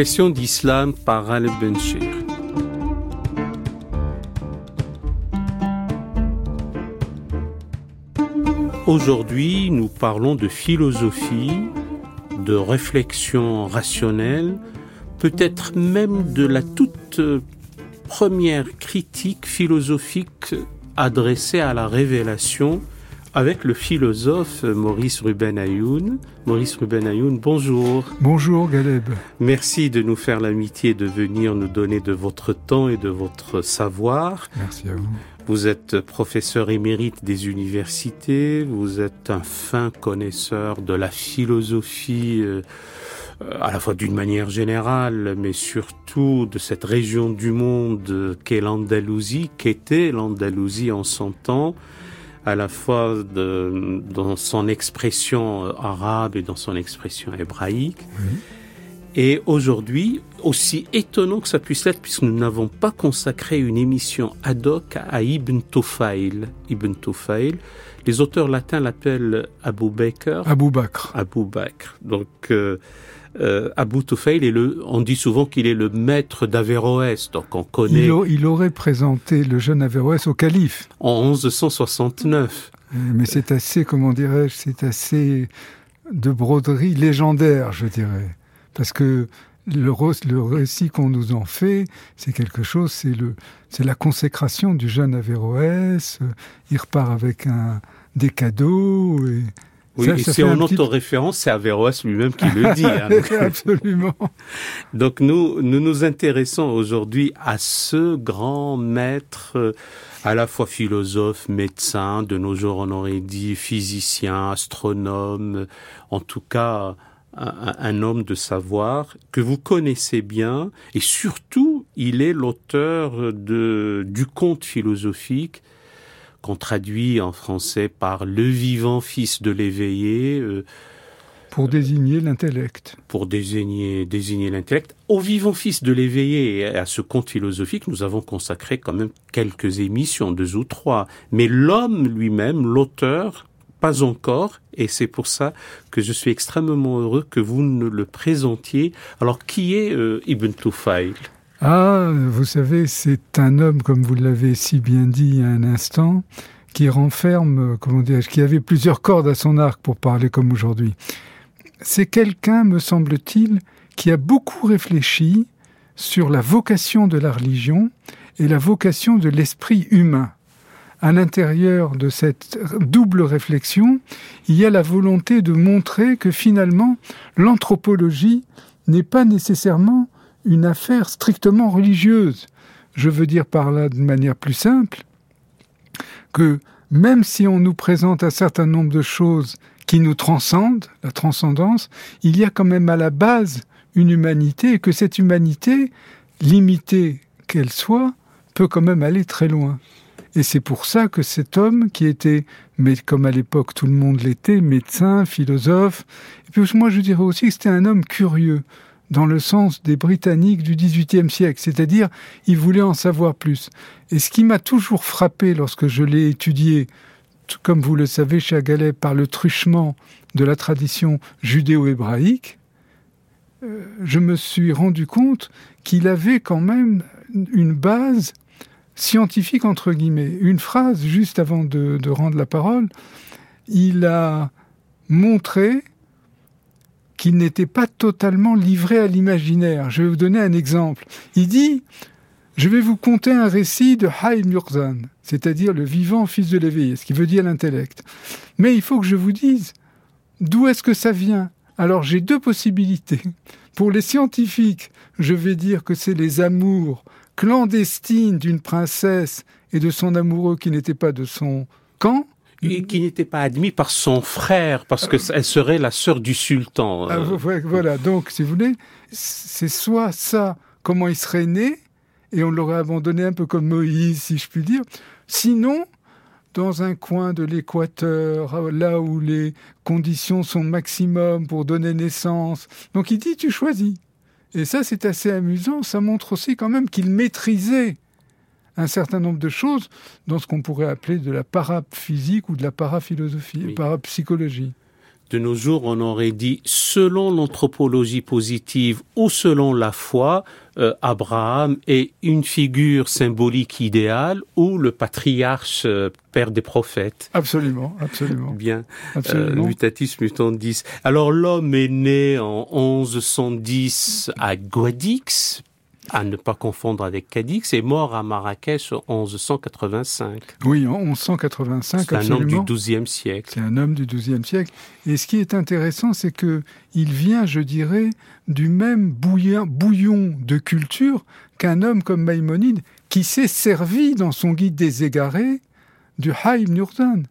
Question d'islam par Benchir. Aujourd'hui, nous parlons de philosophie, de réflexion rationnelle, peut-être même de la toute première critique philosophique adressée à la révélation avec le philosophe Maurice Ruben Ayoun. Maurice Ruben Ayoun, bonjour. Bonjour Galeb. Merci de nous faire l'amitié de venir nous donner de votre temps et de votre savoir. Merci à vous. Vous êtes professeur émérite des universités, vous êtes un fin connaisseur de la philosophie euh, à la fois d'une manière générale, mais surtout de cette région du monde qu'est l'Andalousie, qu'était l'Andalousie en son temps à la fois de, dans son expression arabe et dans son expression hébraïque. Et aujourd'hui, aussi étonnant que ça puisse l'être, puisque nous n'avons pas consacré une émission ad hoc à Ibn Tufayl. Ibn Tufayl, les auteurs latins l'appellent Abu Bakr. Abu Bakr. Abu Bakr. Donc, euh, euh, Abu Tufayl est le, on dit souvent qu'il est le maître d'Averroès, donc on connaît. Il, aurait présenté le jeune Averroès au calife. En 1169. Mais c'est assez, comment dirais-je, c'est assez de broderie légendaire, je dirais. Parce que le, le récit qu'on nous en fait, c'est quelque chose, c'est le, c'est la consécration du jeune Averroès. Il repart avec un, des cadeaux et, oui, et c'est en auto-référence, c'est Averroès lui-même qui le dit. Hein. Absolument. Donc nous, nous nous intéressons aujourd'hui à ce grand maître, à la fois philosophe, médecin, de nos jours on aurait dit physicien, astronome, en tout cas un, un homme de savoir que vous connaissez bien, et surtout il est l'auteur de du conte philosophique qu'on traduit en français par le vivant fils de l'éveillé. Euh, pour désigner l'intellect. Pour désigner, désigner l'intellect. Au vivant fils de l'éveillé et à ce conte philosophique, nous avons consacré quand même quelques émissions, deux ou trois. Mais l'homme lui-même, l'auteur, pas encore, et c'est pour ça que je suis extrêmement heureux que vous ne le présentiez. Alors, qui est euh, Ibn Tufayl ah, vous savez, c'est un homme, comme vous l'avez si bien dit à un instant, qui renferme, comment dire, qui avait plusieurs cordes à son arc pour parler comme aujourd'hui. C'est quelqu'un, me semble-t-il, qui a beaucoup réfléchi sur la vocation de la religion et la vocation de l'esprit humain. À l'intérieur de cette double réflexion, il y a la volonté de montrer que finalement, l'anthropologie n'est pas nécessairement une affaire strictement religieuse. Je veux dire par là de manière plus simple que même si on nous présente un certain nombre de choses qui nous transcendent, la transcendance, il y a quand même à la base une humanité et que cette humanité, limitée qu'elle soit, peut quand même aller très loin. Et c'est pour ça que cet homme qui était, mais comme à l'époque tout le monde l'était, médecin, philosophe, et puis moi je dirais aussi que c'était un homme curieux dans le sens des Britanniques du XVIIIe siècle, c'est-à-dire ils voulaient en savoir plus. Et ce qui m'a toujours frappé lorsque je l'ai étudié, comme vous le savez, Chagalet, par le truchement de la tradition judéo-hébraïque, euh, je me suis rendu compte qu'il avait quand même une base scientifique, entre guillemets. Une phrase, juste avant de rendre la parole, il a montré qu'il n'était pas totalement livré à l'imaginaire. Je vais vous donner un exemple. Il dit Je vais vous conter un récit de Hay Murzan, c'est-à-dire le vivant fils de l'éveillé, ce qui veut dire l'intellect. Mais il faut que je vous dise d'où est-ce que ça vient? Alors j'ai deux possibilités. Pour les scientifiques, je vais dire que c'est les amours clandestines d'une princesse et de son amoureux qui n'était pas de son camp et qui n'était pas admis par son frère, parce que elle serait la sœur du sultan. Ah, voilà, donc si vous voulez, c'est soit ça, comment il serait né, et on l'aurait abandonné un peu comme Moïse, si je puis dire. Sinon, dans un coin de l'équateur, là où les conditions sont maximum pour donner naissance. Donc il dit, tu choisis. Et ça, c'est assez amusant. Ça montre aussi quand même qu'il maîtrisait un certain nombre de choses dans ce qu'on pourrait appeler de la paraphysique ou de la paraphilosophie, parapsychologie. De nos jours, on aurait dit selon l'anthropologie positive ou selon la foi, euh, Abraham est une figure symbolique idéale ou le patriarche euh, père des prophètes. Absolument, absolument. Bien. Absolument. mutatis mutandis. Alors l'homme est né en 1110 à Guadix, à ne pas confondre avec Cadix, est mort à Marrakech en 1185. Oui, en 1185, C'est un homme du XIIe siècle. C'est un homme du XIIe siècle. Et ce qui est intéressant, c'est que il vient, je dirais, du même bouillon, de culture qu'un homme comme Maïmonide, qui s'est servi dans son guide des égarés du Haïm Nurtan,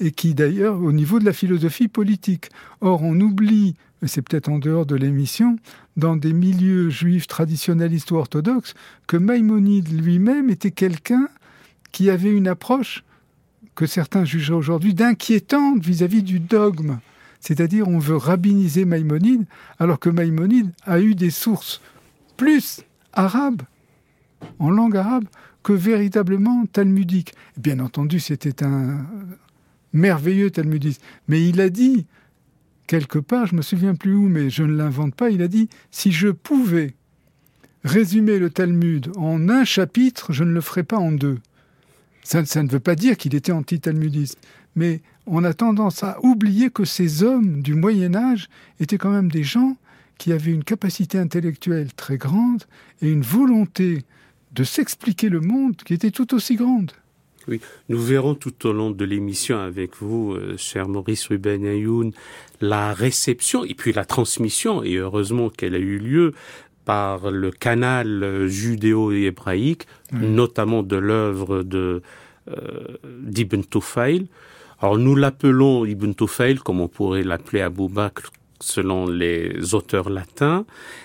et qui d'ailleurs, au niveau de la philosophie politique. Or, on oublie mais c'est peut-être en dehors de l'émission, dans des milieux juifs traditionnalistes ou orthodoxes, que Maïmonide lui-même était quelqu'un qui avait une approche que certains jugeraient aujourd'hui d'inquiétante vis-à-vis du dogme. C'est-à-dire, on veut rabbiniser Maïmonide, alors que Maïmonide a eu des sources plus arabes, en langue arabe, que véritablement talmudiques. Bien entendu, c'était un merveilleux talmudiste. Mais il a dit quelque part, je me souviens plus où, mais je ne l'invente pas, il a dit si je pouvais résumer le Talmud en un chapitre, je ne le ferais pas en deux. Ça, ne veut pas dire qu'il était anti-talmudiste, mais on a tendance à oublier que ces hommes du Moyen Âge étaient quand même des gens qui avaient une capacité intellectuelle très grande et une volonté de s'expliquer le monde qui était tout aussi grande. Oui, nous verrons tout au long de l'émission avec vous, euh, cher Maurice Ruben Ayoun, la réception et puis la transmission, et heureusement qu'elle a eu lieu par le canal judéo-hébraïque, notamment de l'œuvre de euh, d'Ibn Tufail. Alors nous l'appelons Ibn Tufail, comme on pourrait l'appeler Abou Bakr selon les auteurs latins.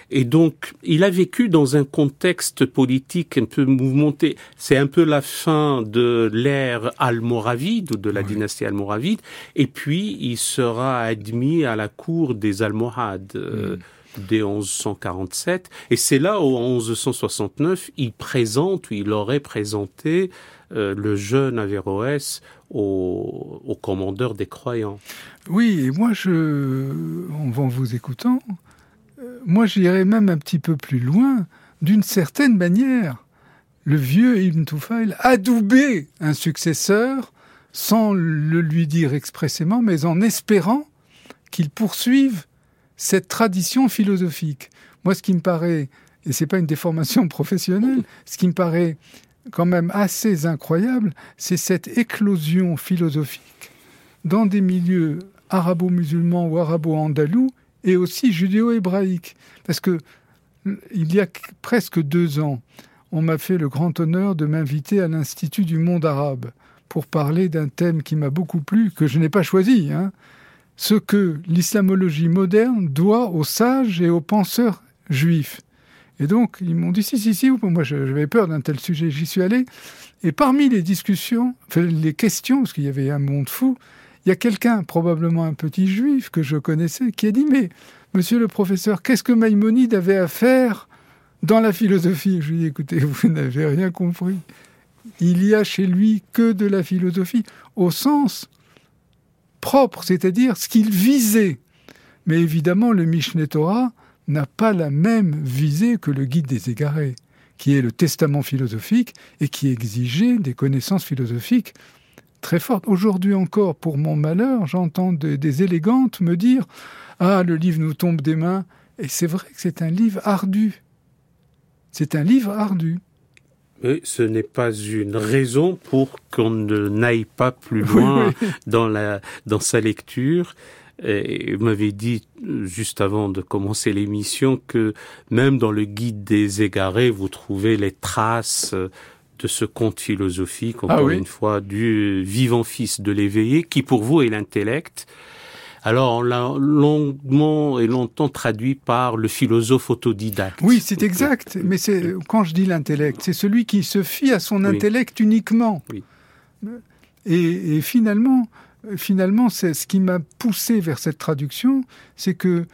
Et donc, il a vécu dans un contexte politique un peu mouvementé. C'est un peu la fin de l'ère almoravide ou de la dynastie almoravide. Et puis, il sera admis à la cour des Almohades. Euh, dès 1147. Et c'est là, où, en 1169, il présente, ou il aurait présenté euh, le jeune Averroès au, au, commandeur des croyants. Oui, et moi, je, en vous écoutant, euh, moi j'irais même un petit peu plus loin. D'une certaine manière, le vieux Ibn Tufail adoubait un successeur sans le lui dire expressément, mais en espérant qu'il poursuive cette tradition philosophique. Moi, ce qui me paraît, et c'est pas une déformation professionnelle, ce qui me paraît quand même assez incroyable, c'est cette éclosion philosophique dans des milieux arabo-musulmans ou arabo-andalous et aussi judéo-hébraïques. Parce que il y a presque deux ans, on m'a fait le grand honneur de m'inviter à l'Institut du monde arabe pour parler d'un thème qui m'a beaucoup plu, que je n'ai pas choisi, hein, ce que l'islamologie moderne doit aux sages et aux penseurs juifs. Et donc, ils m'ont dit si, si, si, moi j'avais peur d'un tel sujet, j'y suis allé. Et parmi les discussions, les questions, parce qu'il y avait un monde fou, il y a quelqu'un, probablement un petit juif que je connaissais, qui a dit Mais, monsieur le professeur, qu'est-ce que Maïmonide avait à faire dans la philosophie? Je lui ai dit Écoutez, vous n'avez rien compris. Il y a chez lui que de la philosophie, au sens propre, c'est-à-dire ce qu'il visait. Mais évidemment, le Mishneh Torah n'a pas la même visée que le Guide des égarés, qui est le testament philosophique et qui exigeait des connaissances philosophiques très fortes. Aujourd'hui encore, pour mon malheur, j'entends des, des élégantes me dire Ah, le livre nous tombe des mains. Et c'est vrai que c'est un livre ardu. C'est un livre ardu ce n'est pas une raison pour qu'on ne n'aille pas plus loin dans la dans sa lecture. Et vous m'avez dit juste avant de commencer l'émission que même dans le guide des égarés, vous trouvez les traces de ce conte philosophique, ah encore une fois, du vivant fils de l'éveillé, qui pour vous est l'intellect, alors, on l'a longuement et longtemps traduit par le philosophe autodidacte. Oui, c'est exact. Mais c'est quand je dis l'intellect, c'est celui qui se fie à son intellect uniquement. Oui. Et, finalement, finalement, c'est ce qui m'a poussé vers cette traduction, c'est que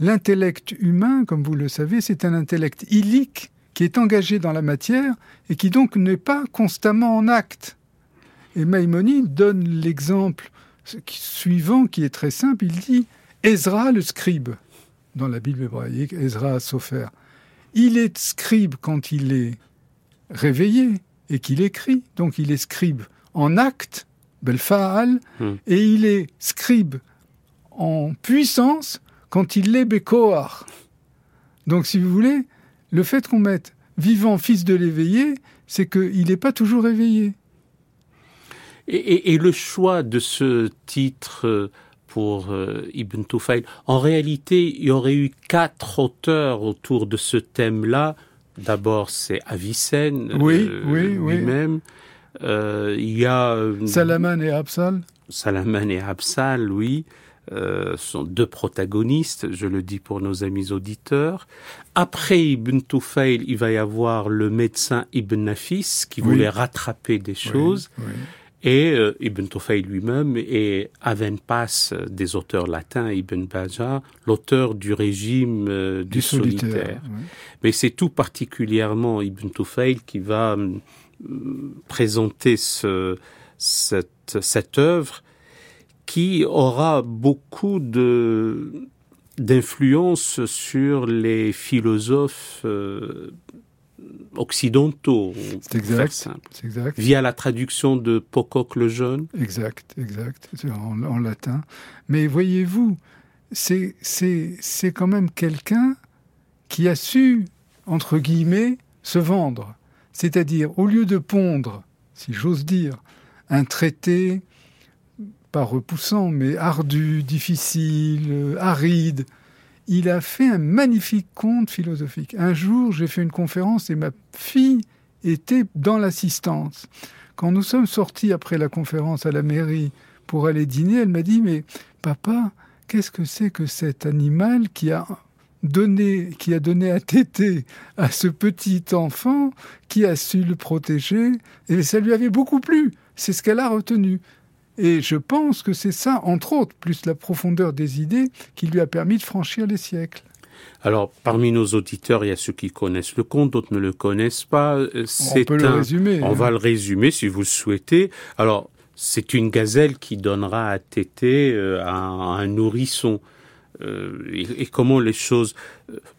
l'intellect humain, comme vous le savez, c'est un intellect illique qui est engagé dans la matière et qui donc n'est pas constamment en acte. Et Maïmonide donne l'exemple suivant qui est très simple. Il dit Ezra le scribe, dans la Bible hébraïque, Ezra Sofer. Il est scribe quand il est réveillé et qu'il écrit, donc il est scribe en acte, Belfaal, hmm. et il est scribe en puissance quand il est Bekoar. Donc si vous voulez, le fait qu'on mette vivant fils de l'éveillé, c'est qu'il n'est pas toujours éveillé. Et, le choix de ce titre euh, pour euh, Ibn Tufayl, en réalité, il y aurait eu quatre auteurs autour de ce thème-là. D'abord, c'est Avicenne oui, euh, oui, lui-même. Il y a Salaman et Absal. Salaman et Absal, oui. Euh, sont deux protagonistes, je le dis pour nos amis auditeurs. Après Ibn Tufayl, il va y avoir le médecin Ibn Nafis qui voulait rattraper des choses. Et euh, Ibn Tufayl lui-même et Avenpas, des auteurs latins, Ibn Baja, l'auteur du régime euh, du, solitaire. Mais c'est tout particulièrement Ibn Tufayl qui va présenter ce, cette, cette œuvre qui aura beaucoup de d'influence sur les philosophes euh, occidentaux. C'est exact, exact. Via la traduction de Pocock le Jeune. Exact, exact, en, en latin. Mais voyez-vous, c'est c'est quand même quelqu'un qui a su, entre guillemets, se vendre. C'est-à-dire, au lieu de pondre, si j'ose dire, un traité pas repoussant, mais ardu, difficile, euh, aride. Il a fait un magnifique conte philosophique. Un jour, j'ai fait une conférence et ma fille était dans l'assistance. Quand nous sommes sortis après la conférence à la mairie pour aller dîner, elle m'a dit Mais papa, qu'est-ce que c'est que cet animal qui a donné, qui a donné à téter à ce petit enfant qui a su le protéger Et ça lui avait beaucoup plu. C'est ce qu'elle a retenu. Et je pense que c'est ça, entre autres, plus la profondeur des idées, qui lui a permis de franchir les siècles. Alors, parmi nos auditeurs, il y a ceux qui connaissent le conte, d'autres ne le connaissent pas. Euh, on peut le résumer. On va hein. le résumer si vous le souhaitez. Alors, c'est une gazelle qui donnera à téter euh, à un nourrisson. Euh, et, comment les choses.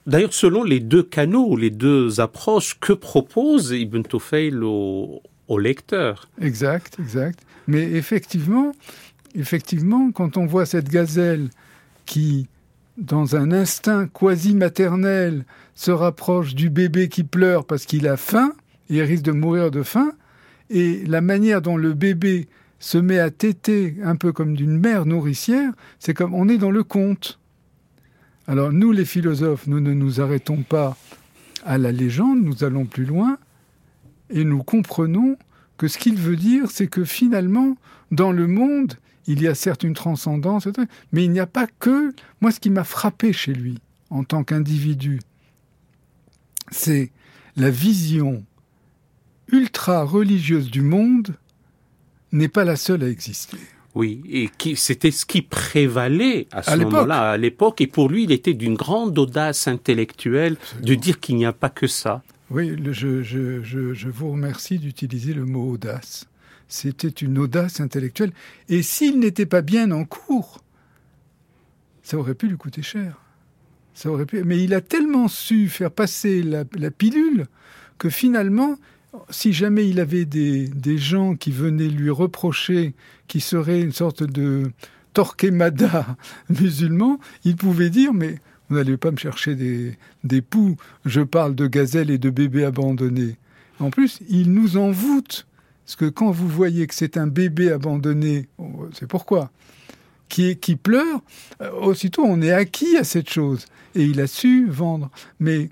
D'ailleurs, selon les deux canaux, les deux approches, que propose Ibn Tufayl au, lecteur? Exact, exact. Mais effectivement, effectivement, quand on voit cette gazelle qui, dans un instinct quasi maternel, se rapproche du bébé qui pleure parce qu'il a faim et risque de mourir de faim, et la manière dont le bébé se met à téter un peu comme d'une mère nourricière, c'est comme on est dans le conte. Alors nous, les philosophes, nous ne nous arrêtons pas à la légende, nous allons plus loin et nous comprenons que ce qu'il veut dire, c'est que finalement, dans le monde, il y a certes une transcendance, mais il n'y a pas que... Moi, ce qui m'a frappé chez lui, en tant qu'individu, c'est la vision ultra religieuse du monde n'est pas la seule à exister. Oui, et qui, c'était ce qui prévalait à ce moment-là, à l'époque, et pour lui, il était d'une grande audace intellectuelle de dire qu'il n'y a pas que ça. Oui, je, je, vous remercie d'utiliser le mot audace. C'était une audace intellectuelle. Et s'il n'était pas bien en cours, ça aurait pu lui coûter cher. Ça aurait pu... Mais il a tellement su faire passer la, pilule que finalement, si jamais il avait des, des, gens qui venaient lui reprocher qui serait une sorte de Torquemada musulman, il pouvait dire mais vous n'allez pas me chercher des, des poux. Je parle de gazelles et de bébés abandonnés. En plus, il nous envoûte. Parce que quand vous voyez que c'est un bébé abandonné, c'est pourquoi, qui, qui pleure, euh, aussitôt on est acquis à cette chose. Et il a su vendre. Mais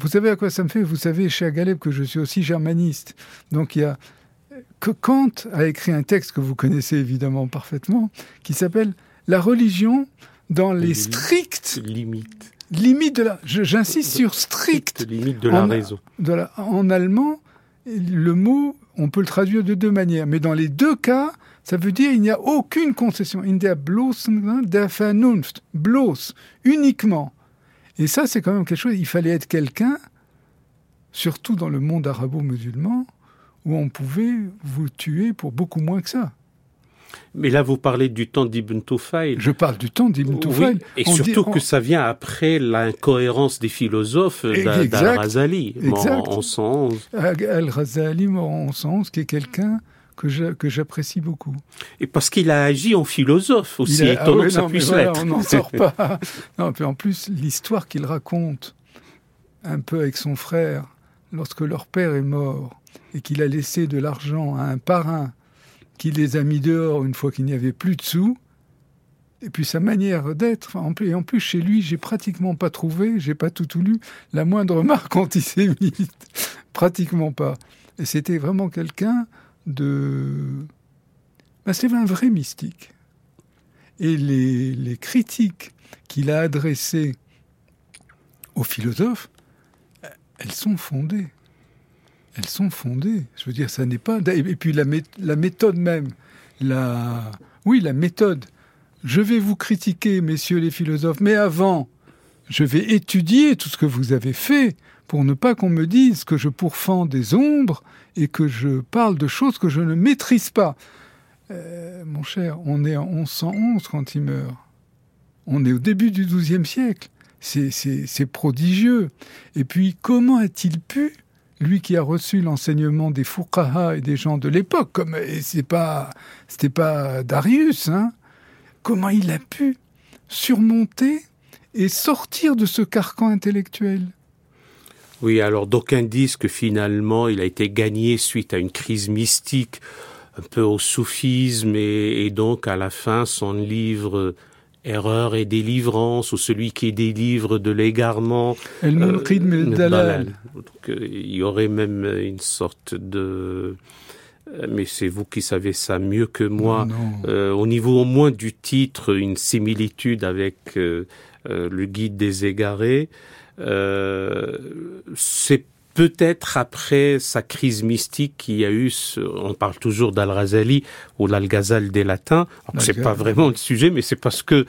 vous savez à quoi ça me fait? Vous savez, cher Galeb, que je suis aussi germaniste. Donc il y a que Kant a écrit un texte que vous connaissez évidemment parfaitement, qui s'appelle La religion dans les strictes limites. Limite de la. J'insiste sur strict. Limite de la raison. en allemand, le mot, on peut le traduire de deux manières, mais dans les deux cas, ça veut dire il n'y a aucune concession. In der bloßen der Vernunft, bloß, uniquement. Et ça, c'est quand même quelque chose. Il fallait être quelqu'un, surtout dans le monde arabo-musulman, où on pouvait vous tuer pour beaucoup moins que ça. Mais là, vous parlez du temps d'Ibn Tufayl. Je parle du temps d'Ibn Tufayl. et surtout que ça vient après l'incohérence des philosophes d'Al-Razali, mort en 1111. Al-Razali, mort en 1111, qui est quelqu'un que j'apprécie beaucoup. Et parce qu'il a agi en philosophe aussi, a, étonnant ah que ça puisse l'être. on n'en sort pas. non, puis en plus, l'histoire qu'il raconte, un peu avec son frère, lorsque leur père est mort, et qu'il a laissé de l'argent à un parrain qui les a mis dehors une fois qu'il n'y avait plus de sous. Et puis sa manière d'être, et en plus chez lui, j'ai pratiquement pas trouvé, j'ai pas tout, tout lu, la moindre marque antisémite, pratiquement pas. Et c'était vraiment quelqu'un de, ben, c'était un vrai mystique. Et les, les critiques qu'il a adressées aux philosophes, elles sont fondées elles sont fondées. Je veux dire, ça n'est pas. Et puis la, la méthode même, la, oui, la méthode. Je vais vous critiquer, messieurs les philosophes, mais avant, je vais étudier tout ce que vous avez fait pour ne pas qu'on me dise que je pourfends des ombres et que je parle de choses que je ne maîtrise pas. Euh, mon cher, on est en 1111 quand il meurt. On est au début du XIIe siècle. C'est prodigieux. Et puis, comment a-t-il pu lui qui a reçu l'enseignement des fuqaha et des gens de l'époque, comme c'est pas, c'était pas Darius, hein, comment il a pu surmonter et sortir de ce carcan intellectuel? Oui, alors d'aucuns disent que finalement il a été gagné suite à une crise mystique un peu au soufisme et, et donc à la fin son livre erreur et délivrance, ou celui qui délivre de l'égarement. Euh, il y aurait même une sorte de... Euh, mais c'est vous qui savez ça mieux que moi. Euh, au niveau au moins du titre, une similitude avec euh, le guide des égarés. C'est peut-être après sa crise mystique qu'il y a eu, on parle toujours d'Al-Razali ou l'Al-Ghazal des latins. C'est pas vraiment le sujet, mais c'est parce que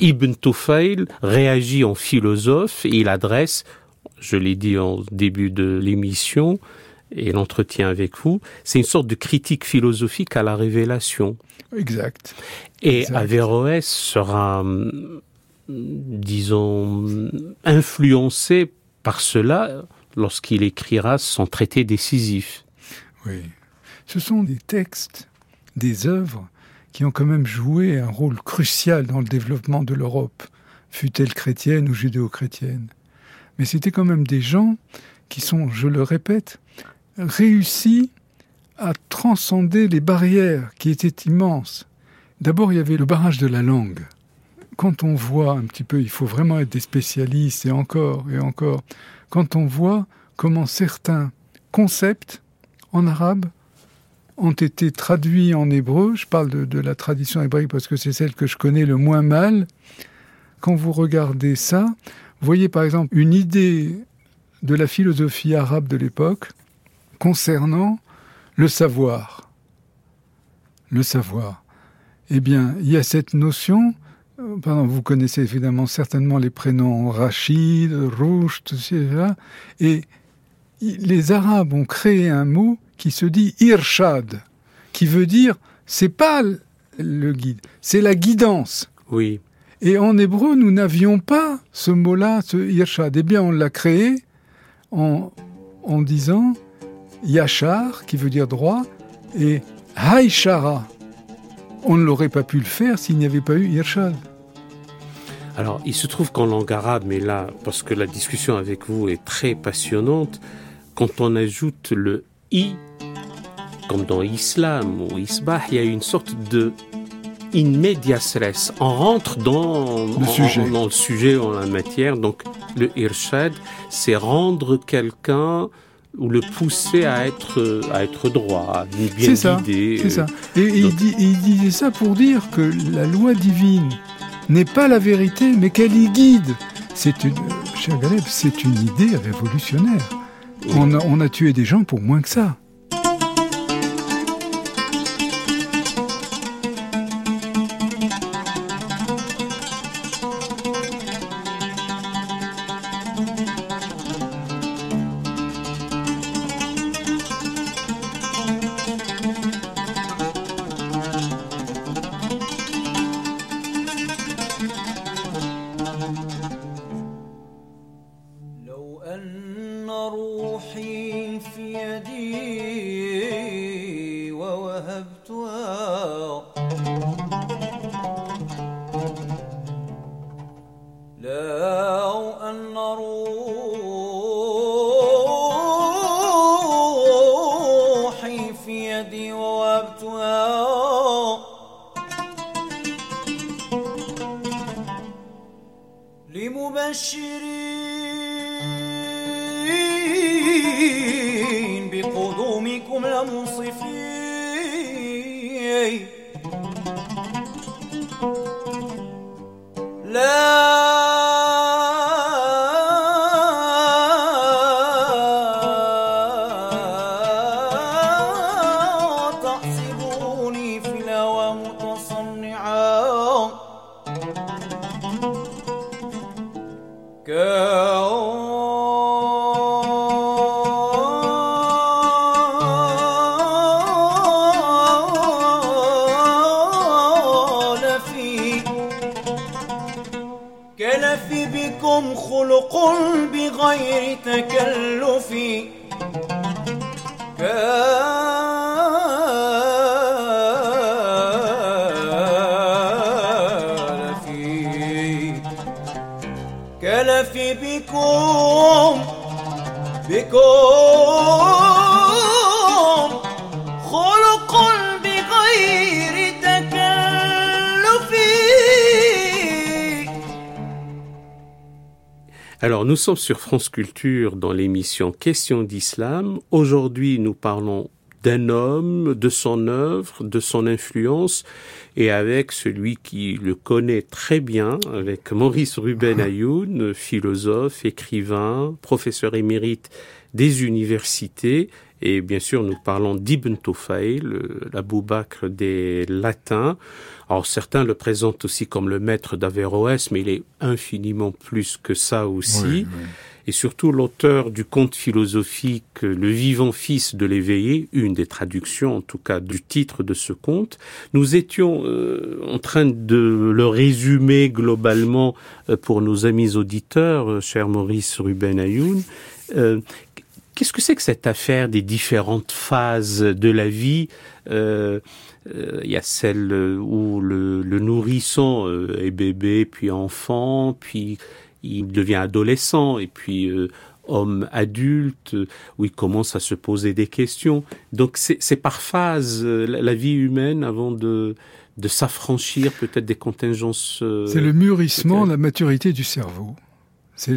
Ibn Tufayl réagit en philosophe et il adresse, je l'ai dit en début de l'émission, et l'entretien avec vous, c'est une sorte de critique philosophique à la révélation. Exact. Et Averroès sera, disons, influencé par cela lorsqu'il écrira son traité décisif. Oui. Ce sont des textes, des œuvres qui ont quand même joué un rôle crucial dans le développement de l'Europe, fût-elle chrétienne ou judéo-chrétienne. Mais c'était quand même des gens qui sont, je le répète, réussis à transcender les barrières qui étaient immenses. D'abord, il y avait le barrage de la langue. Quand on voit un petit peu, il faut vraiment être des spécialistes et encore et encore quand on voit comment certains concepts en arabe ont été traduits en hébreu, je parle de, la tradition hébraïque parce que c'est celle que je connais le moins mal, quand vous regardez ça, voyez par exemple une idée de la philosophie arabe de l'époque concernant le savoir. Le savoir. Eh bien, il y a cette notion Pardon, vous connaissez évidemment certainement les prénoms Rachid, Roucht, etc. Et les Arabes ont créé un mot qui se dit irshad, qui veut dire c'est pas le guide, c'est la guidance. Oui. Et en hébreu, nous n'avions pas ce mot-là, ce irshad. Eh bien, on l'a créé en, en disant yachar, qui veut dire droit, et haïshara. On ne l'aurait pas pu le faire s'il n'y avait pas eu irshad. Alors, il se trouve qu'en langue arabe, mais là, parce que la discussion avec vous est très passionnante, quand on ajoute le i, comme dans islam ou isbah, il y a une sorte de in medias res. On rentre dans le, sujet. dans le sujet, en la matière. Donc, le irshad, c'est rendre quelqu'un ou le pousser à être à être droit, bien guidé. C'est ça. Et, il, dit, il disait ça pour dire que la loi divine n'est pas la vérité, mais qu'elle y guide. C'est une, cher Galeb, c'est une idée révolutionnaire. On on a tué des gens pour moins que ça. Sommes sur France Culture dans l'émission Questions d'Islam. Aujourd'hui, nous parlons d'un homme, de son œuvre, de son influence, et avec celui qui le connaît très bien, avec Maurice Ruben ah. Ayoun, philosophe, écrivain, professeur émérite des universités, et bien sûr nous parlons d'Ibn Tufayl, l'Abou Bakr des Latins. Alors certains le présentent aussi comme le maître d'Averroès, mais il est infiniment plus que ça aussi et surtout l'auteur du conte philosophique Le vivant fils de l'éveillé, une des traductions en tout cas du titre de ce conte. Nous étions euh, en train de le résumer globalement euh, pour nos amis auditeurs, euh, cher Maurice Ruben Ayoun. Qu'est-ce que c'est que cette affaire des différentes phases de la vie? Il y a celle où le, le nourrisson est bébé, puis enfant, puis il devient adolescent et puis euh, homme adulte, où il commence à se poser des questions. Donc c'est par phase euh, la, vie humaine avant de, de s'affranchir peut-être des contingences. Euh, c'est le mûrissement, la maturité du cerveau. C'est,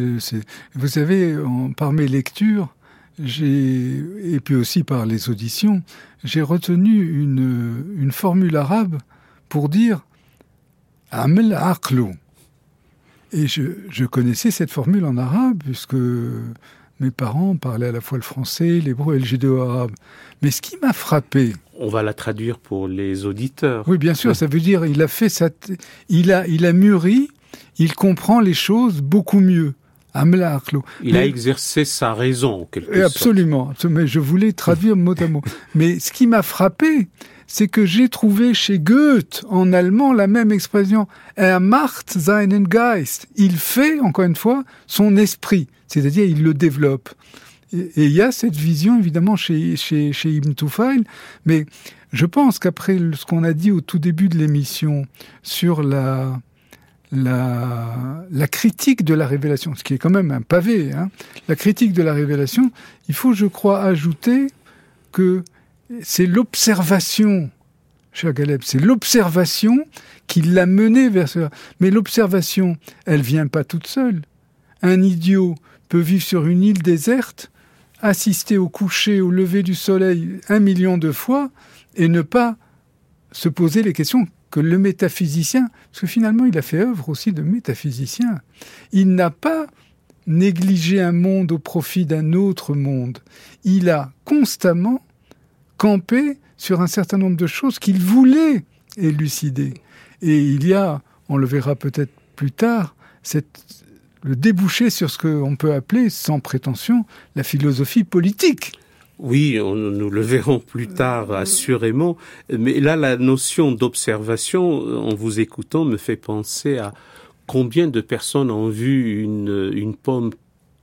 vous savez, par mes lectures, et puis aussi par les auditions, j'ai retenu une, une formule arabe pour dire Amel Aqlou. Et je, je, connaissais cette formule en arabe, puisque mes parents parlaient à la fois le français, l'hébreu et le judéo-arabe. Mais ce qui m'a frappé... On va la traduire pour les auditeurs. Oui, bien sûr, ça veut dire il a fait sa... il a, il a mûri, il comprend les choses beaucoup mieux. Il a exercé sa raison, en quelque absolument, Mais je voulais traduire mot à mot. Mais ce qui m'a frappé, c'est que j'ai trouvé chez Goethe, en allemand, la même expression. Er macht seinen Geist. Il fait, encore une fois, son esprit. C'est-à-dire, il le développe. Et il y a cette vision, évidemment, chez, chez, chez Ibn Tufayl. Mais je pense qu'après ce qu'on a dit au tout début de l'émission sur la, la, critique de la révélation, ce qui est quand même un pavé, hein, la critique de la révélation, il faut, je crois, ajouter que c'est l'observation, cher Galeb, c'est l'observation qui l'a mené vers cela. Mais l'observation, elle vient pas toute seule. Un idiot peut vivre sur une île déserte, assister au coucher, au lever du soleil un million de fois et ne pas se poser les questions que le métaphysicien, parce que finalement il a fait œuvre aussi de métaphysicien, il n'a pas négligé un monde au profit d'un autre monde. Il a constamment camper sur un certain nombre de choses qu'il voulait élucider. Et il y a, on le verra peut-être plus tard, le débouché sur ce qu'on peut appeler, sans prétention, la philosophie politique. Oui, nous le verrons plus tard, assurément. Mais là, la notion d'observation, en vous écoutant, me fait penser à combien de personnes ont vu une, une pomme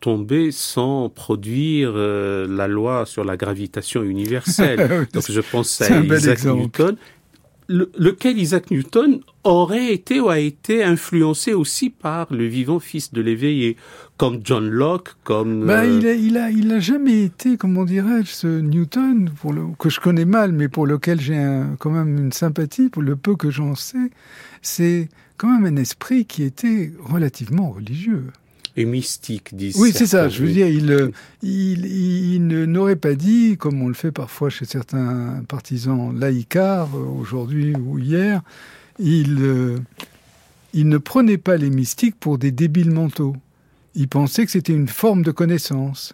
tomber sans produire euh, la loi sur la gravitation universelle. Donc je pense à Isaac Newton, lequel Isaac Newton aurait été ou a été influencé aussi par le vivant fils de l'éveillé, comme John Locke, comme... Ben, il, a, il, a, il a jamais été, comment dirais-je, ce Newton, pour le, que je connais mal, mais pour lequel j'ai quand même une sympathie, pour le peu que j'en sais, c'est quand même un esprit qui était relativement religieux et mystique, disent Oui, c'est ça. Je veux dire, il, il, il n'aurait pas dit, comme on le fait parfois chez certains partisans laïcards, aujourd'hui ou hier, il, euh, il ne prenait pas les mystiques pour des débiles mentaux. Il pensait que c'était une forme de connaissance.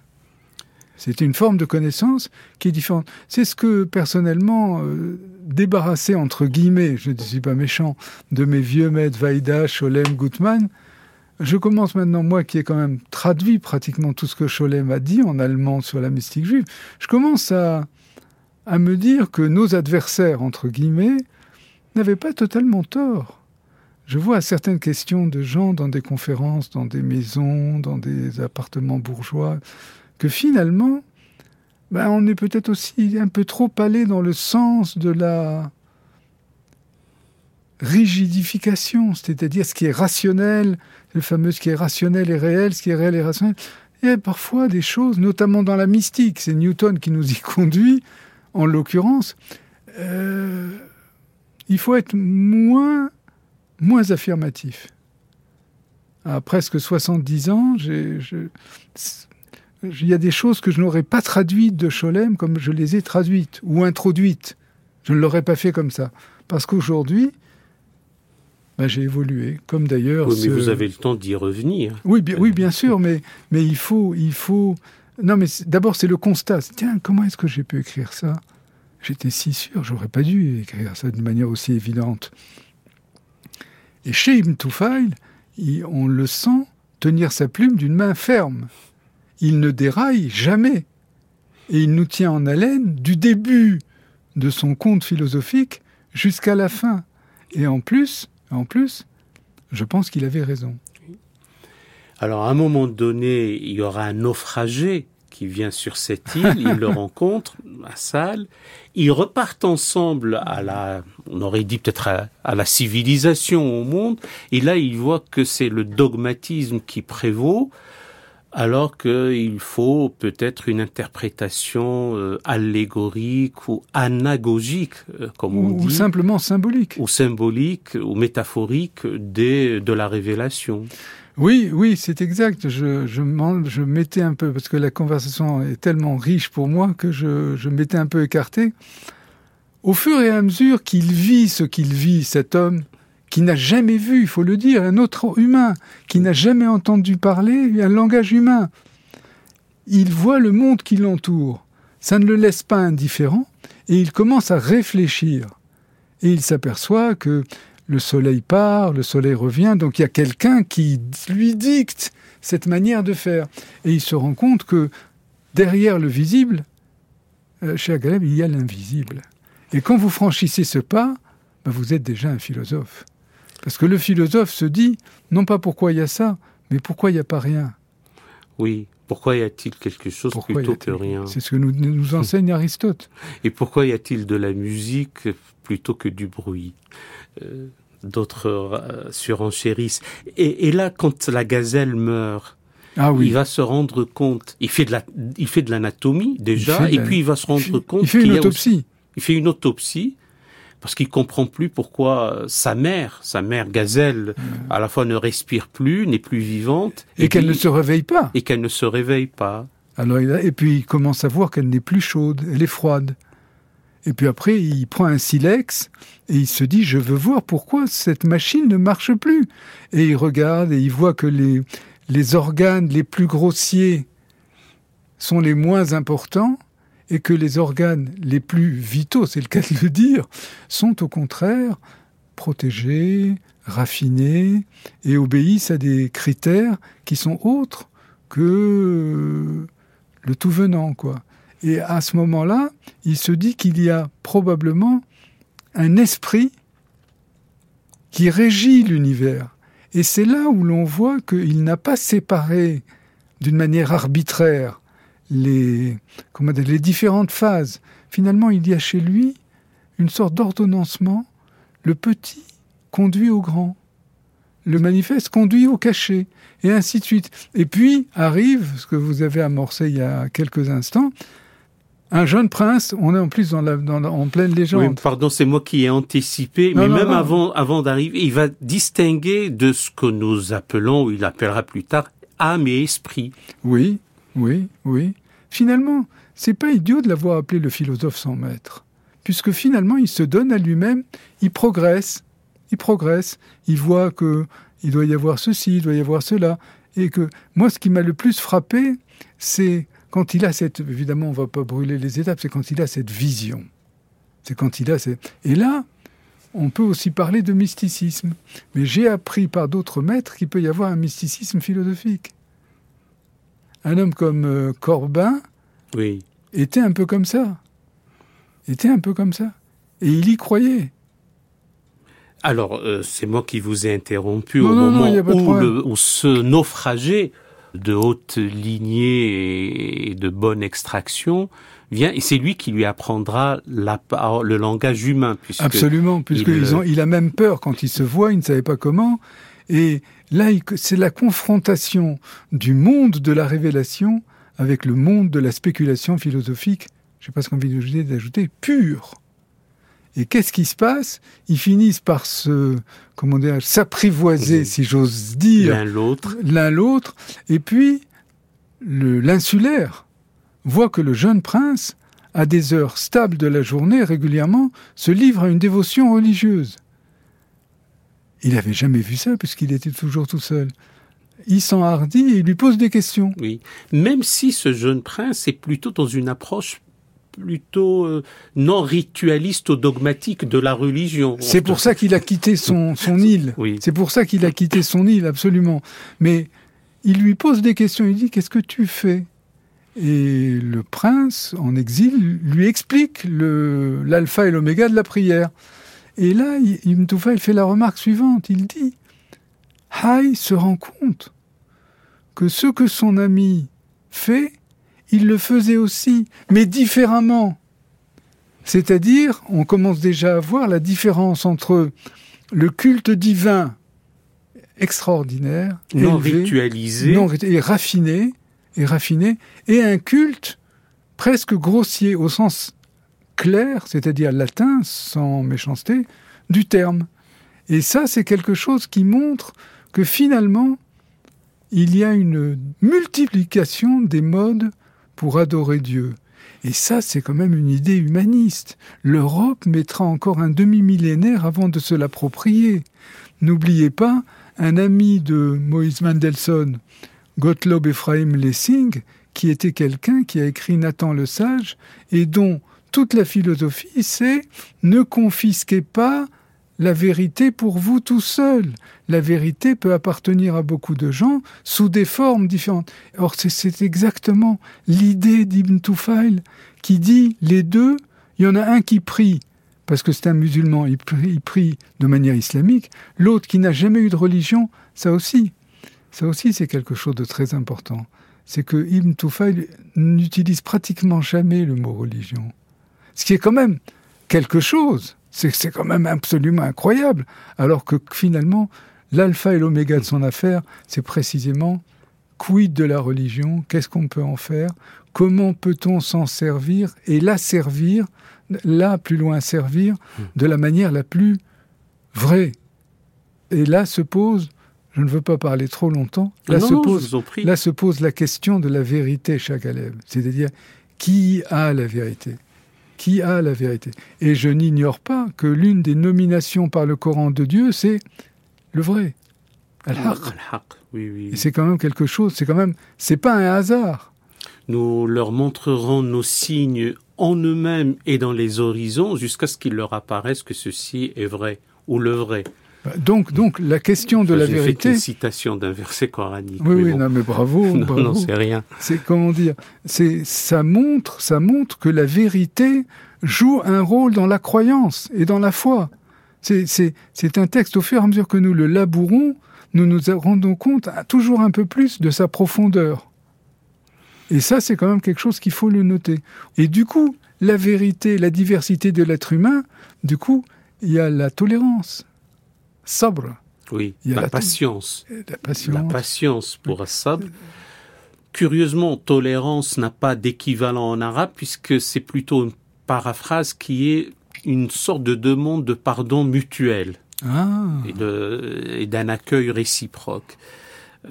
C'était une forme de connaissance qui est différente. C'est ce que, personnellement, euh, débarrassé, entre guillemets, je ne suis pas méchant, de mes vieux maîtres Vaida, Scholem, Gutmann, je commence maintenant, moi qui ai quand même traduit pratiquement tout ce que Scholem a dit en allemand sur la mystique juive, je commence à, à me dire que nos adversaires, entre guillemets, n'avaient pas totalement tort. Je vois certaines questions de gens dans des conférences, dans des maisons, dans des appartements bourgeois, que finalement, ben, on est peut-être aussi un peu trop allé dans le sens de la rigidification, c'est-à-dire ce qui est rationnel, le fameux ce qui est rationnel et réel, ce qui est réel et rationnel. Il y a parfois des choses, notamment dans la mystique, c'est Newton qui nous y conduit, en l'occurrence, euh, il faut être moins, moins affirmatif. À presque 70 ans, il y a des choses que je n'aurais pas traduites de Scholem comme je les ai traduites ou introduites. Je ne l'aurais pas fait comme ça. Parce qu'aujourd'hui, ben, j'ai évolué, comme d'ailleurs. Oui, mais vous avez le temps d'y revenir. Oui, bien, oui, bien sûr, mais, mais il faut, il faut. Non, mais d'abord c'est le constat. Tiens, comment est-ce que j'ai pu écrire ça? J'étais si sûr, j'aurais pas dû écrire ça d'une manière aussi évidente. Et chez Ibn on le sent tenir sa plume d'une main ferme il ne déraille jamais. Et il nous tient en haleine du début de son conte philosophique jusqu'à la fin. Et en plus, en plus, je pense qu'il avait raison. Alors, à un moment donné, il y aura un naufragé qui vient sur cette île, il le rencontre, à salle, ils repartent ensemble à la, on aurait dit peut-être à, à, la civilisation, au monde, et là, il voit que c'est le dogmatisme qui prévaut, alors qu'il faut peut-être une interprétation euh, allégorique ou anagogique, euh, comme on dit. Ou simplement symbolique. Ou symbolique, ou métaphorique des, de la révélation. Oui, oui, c'est exact. Je, je, je mettais un peu, parce que la conversation est tellement riche pour moi que je, je m'étais un peu écarté. Au fur et à mesure qu'il vit ce qu'il vit, cet homme, qui n'a jamais vu, il faut le dire, un autre humain, qui n'a jamais entendu parler un langage humain. Il voit le monde qui l'entoure. Ça ne le laisse pas indifférent et il commence à réfléchir. Et il s'aperçoit que le soleil part, le soleil revient, donc il y a quelqu'un qui lui dicte cette manière de faire. Et il se rend compte que derrière le visible, euh, chez Agaleb, il y a l'invisible. Et quand vous franchissez ce pas, ben, vous êtes déjà un philosophe. Parce que le philosophe se dit, non pas pourquoi il y a ça, mais pourquoi il n'y a pas rien? Oui, pourquoi y a-t-il quelque chose plutôt que rien? C'est ce que nous, nous enseigne Aristote. Et pourquoi y a-t-il de la musique plutôt que du bruit? Euh, D'autres euh, surenchérissent. Et, et, là, quand la gazelle meurt, ah oui. il va se rendre compte. Il fait de la, il fait de l'anatomie déjà, et puis il va se rendre compte. Il fait une autopsie. il fait une autopsie parce qu'il comprend plus pourquoi sa mère, sa mère gazelle, à la fois ne respire plus, n'est plus vivante, et, qu'elle ne se réveille pas, et qu'elle ne se réveille pas. Alors et puis il commence à voir qu'elle n'est plus chaude, elle est froide. Et puis après, il prend un silex et il se dit, je veux voir pourquoi cette machine ne marche plus. Et il regarde et il voit que les, organes les plus grossiers sont les moins importants et que les organes les plus vitaux, c'est le cas de le dire, sont au contraire protégés, raffinés et obéissent à des critères qui sont autres que le tout venant, quoi. Et à ce moment-là, il se dit qu'il y a probablement un esprit qui régit l'univers. Et c'est là où l'on voit qu'il n'a pas séparé d'une manière arbitraire les, comment différentes phases. Finalement, il y a chez lui une sorte d'ordonnancement. Le petit conduit au grand. Le manifeste conduit au cachet. Et ainsi de suite. Et puis arrive ce que vous avez amorcé il y a quelques instants, un jeune prince, on est en plus dans la, dans en pleine légende. Oui, pardon, c'est moi qui ai anticipé, mais même avant, avant d'arriver, il va distinguer de ce que nous appelons, ou il appellera plus tard, âme et esprit. Oui, oui, oui. Finalement, c'est pas idiot de l'avoir appelé le philosophe sans maître, puisque finalement, il se donne à lui-même, il progresse, il progresse, il voit que il doit y avoir ceci, il doit y avoir cela, et que moi, ce qui m'a le plus frappé, c'est quand il a cette, évidemment, on va pas brûler les étapes, c'est quand il a cette vision. C'est quand il a cette... Et là, on peut aussi parler de mysticisme. Mais j'ai appris par d'autres maîtres qu'il peut y avoir un mysticisme philosophique. Un homme comme euh, Corbin oui. était un peu comme ça. Était un peu comme ça. Et il y croyait. Alors, euh, c'est moi qui vous ai interrompu au moment où, le, où, ce naufragé de haute lignée et de bonne extraction vient et c'est lui qui lui apprendra la, le langage humain. Absolument, puisqu'il il a même peur quand il se voit, il ne savait pas comment. Et là, c'est la confrontation du monde de la révélation avec le monde de la spéculation philosophique, je sais pas ce qu'on envie d'ajouter, pure. Et qu'est-ce qui se passe? Ils finissent par se, comment dire, s'apprivoiser, si j'ose dire, l'un l'autre, l'un l'autre. Et puis l'insulaire voit que le jeune prince, à des heures stables de la journée, régulièrement, se livre à une dévotion religieuse. Il n'avait jamais vu ça puisqu'il était toujours tout seul. Il s'enhardit et il lui pose des questions. Oui, même si ce jeune prince est plutôt dans une approche plutôt euh, non ritualiste ou dogmatique de la religion. C'est pour ça qu'il a quitté son, son île. Oui. C'est pour ça qu'il a quitté son île, absolument. Mais il lui pose des questions. Il dit Qu'est-ce que tu fais? Et le prince, en exil, lui explique l'alpha et l'oméga de la prière. Et là, Ibn il fait la remarque suivante. Il dit Haï se rend compte que ce que son ami fait, il le faisait aussi, mais différemment. C'est-à-dire, on commence déjà à voir la différence entre le culte divin extraordinaire, non ritualisé, et raffiné, et raffiné, et un culte presque grossier au sens clair, c'est-à-dire latin, sans méchanceté, du terme. Et ça, c'est quelque chose qui montre que finalement, il y a une multiplication des modes pour adorer Dieu. Et ça, c'est quand même une idée humaniste. L'Europe mettra encore un demi-millénaire avant de se l'approprier. N'oubliez pas, un ami de Moïse Mendelssohn, Gottlob Ephraim Lessing, qui était quelqu'un qui a écrit Nathan le Sage, et dont toute la philosophie, c'est ne confisquez pas la vérité pour vous tout seul. La vérité peut appartenir à beaucoup de gens sous des formes différentes. Or, c'est exactement l'idée d'Ibn Tufail qui dit les deux, il y en a un qui prie parce que c'est un musulman, il prie, de manière islamique, l'autre qui n'a jamais eu de religion, ça aussi. Ça aussi, c'est quelque chose de très important. C'est que Ibn Tufail n'utilise pratiquement jamais le mot religion. Ce qui est quand même quelque chose. C'est quand même absolument incroyable. Alors que finalement, l'alpha et l'oméga de son affaire, c'est précisément quid de la religion, qu'est-ce qu'on peut en faire, comment peut-on s'en servir et la servir, là plus loin servir, de la manière la plus vraie. Et là se pose, je ne veux pas parler trop longtemps, là, se, pose, là se pose la question de la vérité chaque élève, c'est-à-dire qui a la vérité? Qui a la vérité. Et je n'ignore pas que l'une des nominations par le Coran de Dieu, c'est le vrai. Al-Haq. Oui, oui. Et c'est quand même quelque chose, c'est quand même, c'est pas un hasard. Nous leur montrerons nos signes en eux-mêmes et dans les horizons jusqu'à ce qu'il leur apparaisse que ceci est vrai ou le vrai. Bah, donc, donc la question de la vérité. Fait une citation d'un verset coranique. Oui, oui, non, mais bravo. non, non, c'est rien. C'est comment dire C'est ça montre, ça montre que la vérité joue un rôle dans la croyance et dans la foi. C'est un texte au fur et à mesure que nous le labourons, nous nous rendons compte toujours un peu plus de sa profondeur. Et ça, c'est quand même quelque chose qu'il faut le noter. Et du coup, la vérité, la diversité de l'être humain, du coup, il y a la tolérance. Sabre. Oui, la, patience. la patience. La patience pour sabre. Curieusement, tolérance n'a pas d'équivalent en arabe puisque c'est plutôt une paraphrase qui est une sorte de demande de pardon mutuel ah. et d'un accueil réciproque.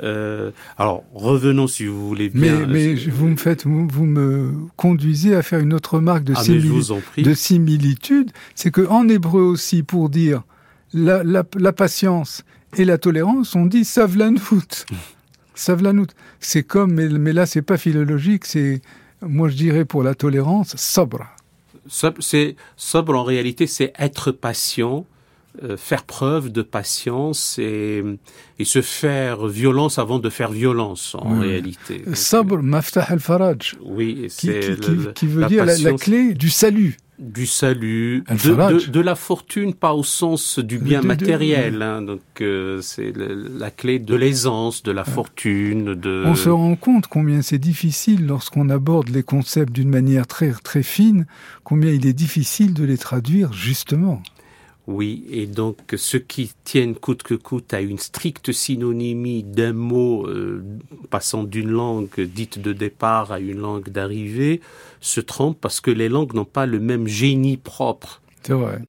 Euh, alors revenons si vous voulez bien. Mais, mais vous me faites, vous, me conduisez à faire une autre remarque de, ah, de similitude, c'est que en hébreu aussi pour dire la, la, la patience et la tolérance, on dit savlanout. savlanout. C'est comme, mais, mais là c'est pas philologique, c'est moi je dirais pour la tolérance sabra. C'est sobre en réalité, c'est être patient, euh, faire preuve de patience et, et, se faire violence avant de faire violence en réalité. Sabr, maftah al-faraj. Oui, c'est qui, qui, veut dire la, clé du salut du salut, de, de, la fortune, pas au sens du bien matériel. Hein, donc euh, c'est la clé de l'aisance, de la fortune. De... On se rend compte combien c'est difficile lorsqu'on aborde les concepts d'une manière très très fine, combien il est difficile de les traduire justement. Oui, et donc ceux qui tiennent coûte que coûte à une stricte synonymie d'un mot euh, passant d'une langue dite de départ à une langue d'arrivée se trompent parce que les langues n'ont pas le même génie propre. C'est vrai.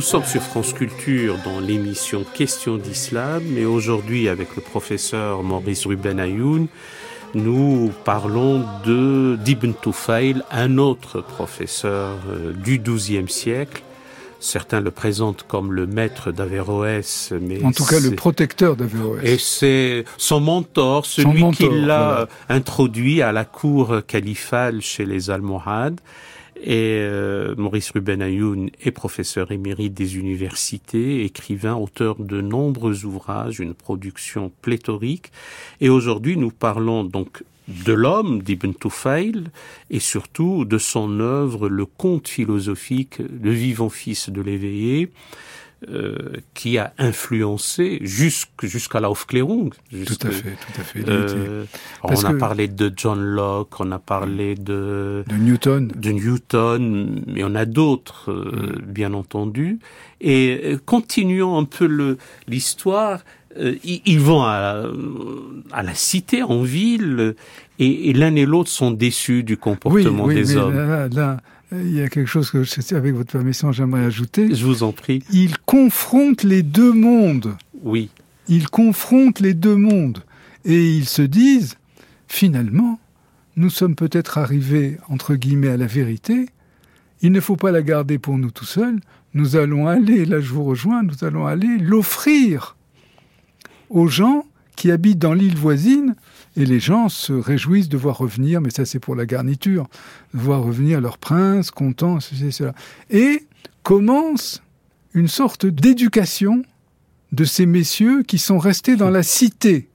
Nous sommes sur France Culture dans l'émission Questions d'Islam et aujourd'hui avec le professeur Maurice Ruben Ayoun, nous parlons de d'Ibn Tufail, un autre professeur euh, du XIIe siècle. Certains le présentent comme le maître d'Averroès, mais en tout cas le protecteur d'Averroès. Et c'est son mentor, celui qui l'a introduit à la cour califale chez les Almohades. Et euh, Maurice Ruben Ayoun est professeur émérite des universités, écrivain, auteur de nombreux ouvrages, une production pléthorique. Et aujourd'hui, nous parlons donc de l'homme d'Ibn Tufail et surtout de son œuvre, le conte philosophique, le vivant fils de l'éveillé, euh, qui a influencé jusqu'à la Aufklärung. Tout à fait, tout à fait. Euh, on a parlé de John Locke, on a parlé de, de Newton, de Newton, mais on a d'autres, euh, mm. bien entendu. Et continuons un peu l'histoire. Ils vont à, à, la cité, en ville, et, l'un et l'autre sont déçus du comportement des hommes. Là, là, il y a quelque chose que, avec votre permission, j'aimerais ajouter. Je vous en prie. Il confronte les deux mondes. Oui. Ils confrontent les deux mondes. Et ils se disent, finalement, nous sommes peut-être arrivés, entre guillemets, à la vérité. Il ne faut pas la garder pour nous tout seuls. Nous allons aller, là je vous rejoins, nous allons aller l'offrir aux gens qui habitent dans l'île voisine, et les gens se réjouissent de voir revenir, mais ça c'est pour la garniture, de voir revenir leur prince, content, ceci, cela. Et commence une sorte d'éducation de ces messieurs qui sont restés dans la cité,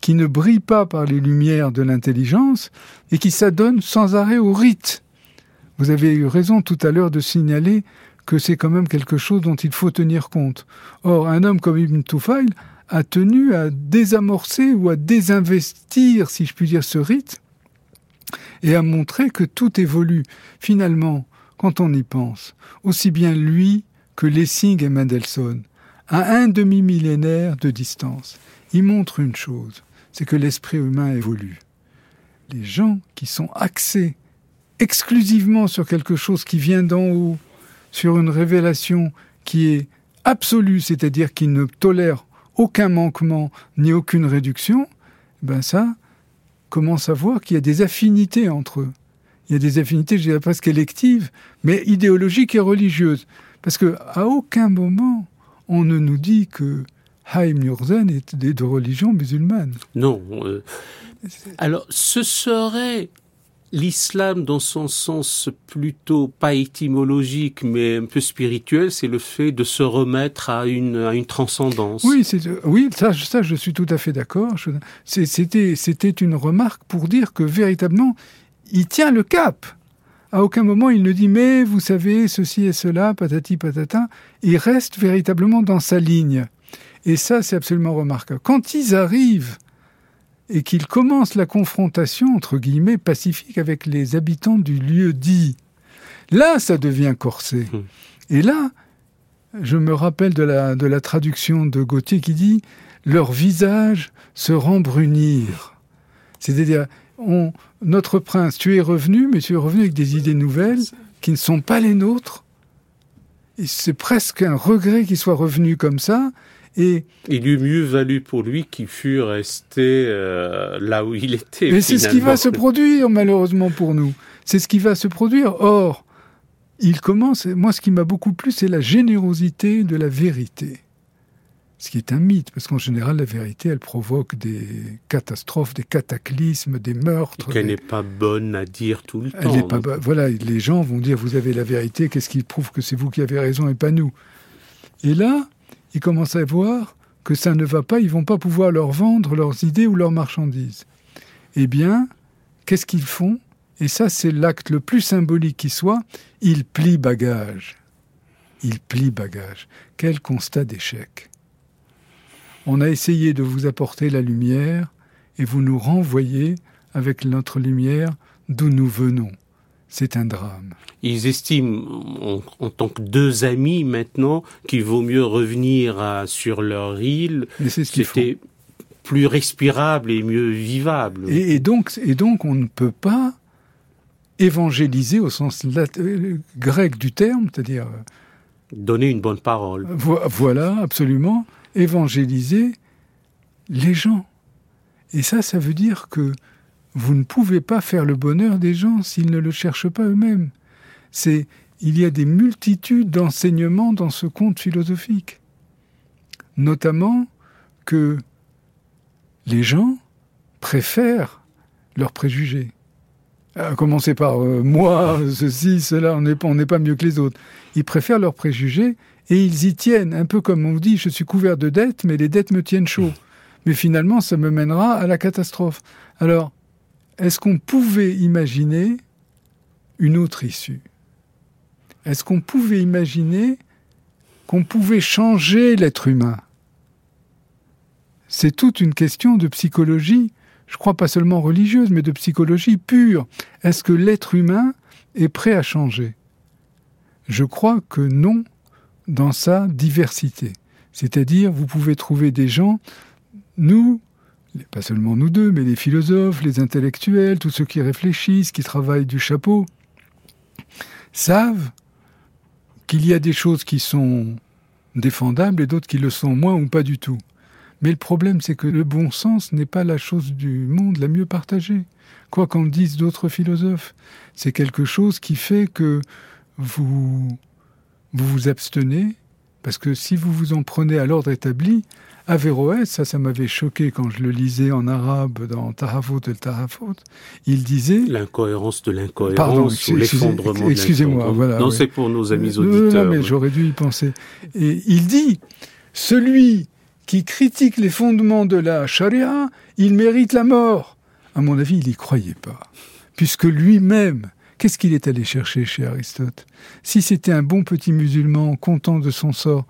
qui ne brillent pas par les lumières de l'intelligence et qui s'adonnent sans arrêt au rite. Vous avez eu raison tout à l'heure de signaler que c'est quand même quelque chose dont il faut tenir compte. Or, un homme comme Ibn Tufail a tenu à désamorcer ou à désinvestir, si je puis dire, ce rite, et à montrer que tout évolue. Finalement, quand on y pense, aussi bien lui que Lessing et Mendelssohn, à un demi-millénaire de distance, il montre une chose, c'est que l'esprit humain évolue. Les gens qui sont axés exclusivement sur quelque chose qui vient d'en haut, sur une révélation qui est absolue, c'est-à-dire qui ne tolère aucun manquement ni aucune réduction, ben ça commence à voir qu'il y a des affinités entre eux. Il y a des affinités, je dirais presque électives, mais idéologiques et religieuses. Parce que à aucun moment on ne nous dit que Haïm Nurzen est de religion musulmane. Non. Euh, alors, ce serait l'islam dans son sens plutôt pas étymologique mais un peu spirituel, c'est le fait de se remettre à une, transcendance. Oui, oui ça, ça, je suis tout à fait d'accord. C'était, c'était une remarque pour dire que véritablement, il tient le cap. À aucun moment il ne dit mais vous savez ceci et cela, patati patata. Il reste véritablement dans sa ligne. Et ça, c'est absolument remarquable. Quand ils arrivent et qu'il commence la confrontation, entre guillemets, pacifique avec les habitants du lieu dit. Là, ça devient corsé. Hmm. Et là, je me rappelle de la, de la traduction de Gauthier qui dit Leur visage se rembrunir. C'est-à-dire, notre prince, tu es revenu, mais tu es revenu avec des idées nouvelles qui ne sont pas les nôtres. Et c'est presque un regret qu'il soit revenu comme ça. Et il eût mieux valu pour lui qu'il fût resté euh, là où il était. Mais c'est ce qui va se produire, malheureusement pour nous. C'est ce qui va se produire. Or, il commence. Moi, ce qui m'a beaucoup plu, c'est la générosité de la vérité. Ce qui est un mythe, parce qu'en général, la vérité, elle provoque des catastrophes, des cataclysmes, des meurtres. Qu'elle n'est pas bonne à dire tout le temps. Pas, voilà, les gens vont dire vous avez la vérité, qu'est-ce qui prouve que c'est vous qui avez raison et pas nous? Et là, ils commencent à voir que ça ne va pas, ils vont pas pouvoir leur vendre leurs idées ou leurs marchandises. Eh bien, qu'est-ce qu'ils font? Et ça, c'est l'acte le plus symbolique qui soit, ils plient bagage. Ils plient bagage. Quel constat d'échec. On a essayé de vous apporter la lumière et vous nous renvoyez avec notre lumière d'où nous venons c'est un drame. Ils estiment, en, tant que deux amis maintenant, qu'il vaut mieux revenir sur leur île. C'était plus respirable et mieux vivable. Et, donc, et donc, on ne peut pas évangéliser au sens euh, grec du terme, c'est-à-dire euh, donner une bonne parole. voilà, absolument, évangéliser les gens. Et ça, ça veut dire que vous ne pouvez pas faire le bonheur des gens s'ils ne le cherchent pas eux-mêmes. C'est il y a des multitudes d'enseignements dans ce conte philosophique. Notamment que les gens préfèrent leurs préjugés. À commencer par euh, moi, ceci, cela, on n'est pas, pas mieux que les autres. Ils préfèrent leurs préjugés et ils y tiennent, un peu comme on dit, je suis couvert de dettes, mais les dettes me tiennent chaud. Mais finalement, ça me mènera à la catastrophe. Alors, est-ce qu'on pouvait imaginer une autre issue? Est-ce qu'on pouvait imaginer qu'on pouvait changer l'être humain? C'est toute une question de psychologie, je crois pas seulement religieuse, mais de psychologie pure. Est-ce que l'être humain est prêt à changer? Je crois que non dans sa diversité. C'est-à-dire, vous pouvez trouver des gens, nous, pas seulement nous deux, mais les philosophes, les intellectuels, tous ceux qui réfléchissent, qui travaillent du chapeau, savent qu'il y a des choses qui sont défendables et d'autres qui le sont moins ou pas du tout. Mais le problème, c'est que le bon sens n'est pas la chose du monde la mieux partagée. Quoi qu'en disent d'autres philosophes, c'est quelque chose qui fait que vous vous, vous abstenez, parce que si vous vous en prenez à l'ordre établi, Averroès, ça, ça m'avait choqué quand je le lisais en arabe dans Tarafot el Tarafot. Il disait l'incohérence de l'incohérence ou l'effondrement de Excusez-moi, voilà. Non, c'est pour nos amis auditeurs. Non, mais j'aurais dû y penser. Et il dit celui qui critique les fondements de la charia, il mérite la mort. À mon avis, il n'y croyait pas. Puisque lui-même, qu'est-ce qu'il est allé chercher chez Aristote? Si c'était un bon petit musulman content de son sort,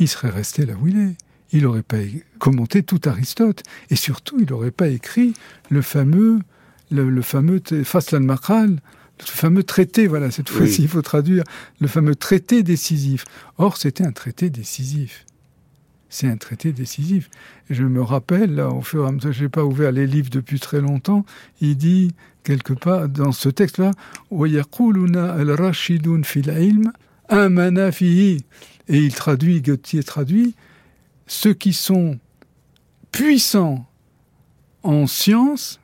il serait resté là où il est. Il n'aurait pas commenté tout Aristote. Et surtout, il n'aurait pas écrit le fameux, le, fameux Faslan Makral, le fameux traité, voilà, cette fois-ci, il faut traduire, le fameux traité décisif. Or, c'était un traité décisif c'est un traité décisif. je me rappelle, là, au fur et à mesure, je n'ai pas ouvert les livres depuis très longtemps, il dit quelque part dans ce texte-là, Et il traduit, Gauthier traduit, ceux qui sont puissants en science,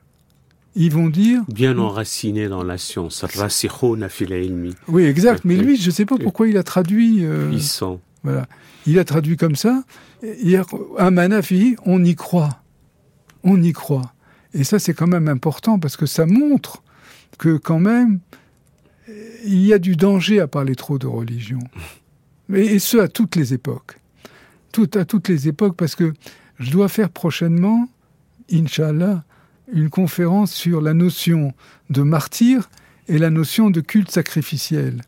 ils vont dire... Bien enracinés dans la science. Oui, exact. Mais lui, je ne sais pas pourquoi il a traduit... Euh, Puissant. Voilà. Il a traduit comme ça. Hier, à Manafi, on y croit. On y croit. Et ça, c'est quand même important parce que ça montre que quand même, il y a du danger à parler trop de religion. Et, ce, à toutes les époques. Tout, à toutes les époques, parce que je dois faire prochainement, Inch'Allah, une conférence sur la notion de martyr et la notion de culte sacrificiel.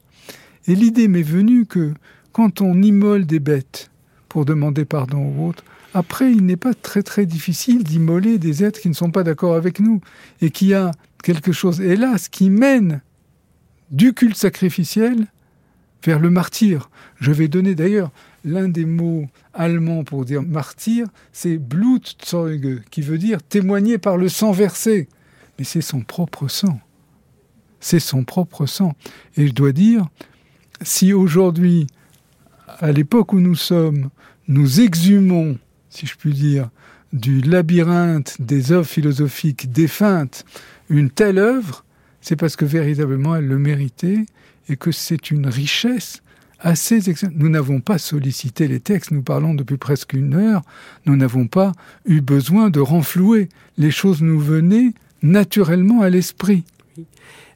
Et l'idée m'est venue que quand on immole des bêtes pour demander pardon aux autres, après, il n'est pas très très difficile d'immoler des êtres qui ne sont pas d'accord avec nous et qui a quelque chose, hélas, qui mène du culte sacrificiel vers le martyr. Je vais donner d'ailleurs l'un des mots allemands pour dire martyr, c'est Blutzeuge, qui veut dire témoigner par le sang versé. Mais c'est son propre sang. C'est son propre sang. Et je dois dire, si aujourd'hui à l'époque où nous sommes, nous exhumons, si je puis dire, du labyrinthe des œuvres philosophiques défuntes une telle œuvre, c'est parce que véritablement elle le méritait et que c'est une richesse assez Nous n'avons pas sollicité les textes, nous parlons depuis presque une heure, nous n'avons pas eu besoin de renflouer. Les choses nous venaient naturellement à l'esprit.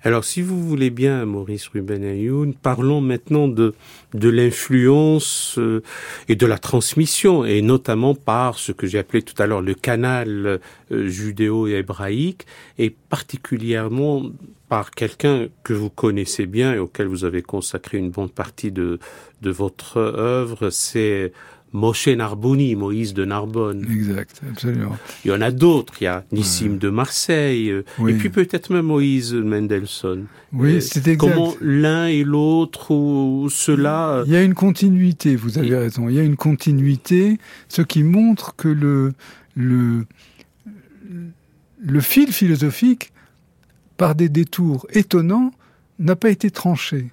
Alors, si vous voulez bien, Maurice Ruben Ayoun, parlons maintenant de, de l'influence euh, et de la transmission, et notamment par ce que j'ai appelé tout à l'heure le canal euh, judéo-hébraïque, et particulièrement par quelqu'un que vous connaissez bien et auquel vous avez consacré une bonne partie de, de votre œuvre, c'est Moshe Narboni, Moïse de Narbonne. Exact, absolument. Il y en a d'autres. Il y a Nissim de Marseille, euh, et puis peut-être même Moïse Mendelssohn. Oui, euh, c'est exact. Comment l'un et l'autre ou cela. Euh, Il y a une continuité. Vous avez raison. Il y a une continuité, ce qui montre que le le le fil philosophique, par des détours étonnants, n'a pas été tranché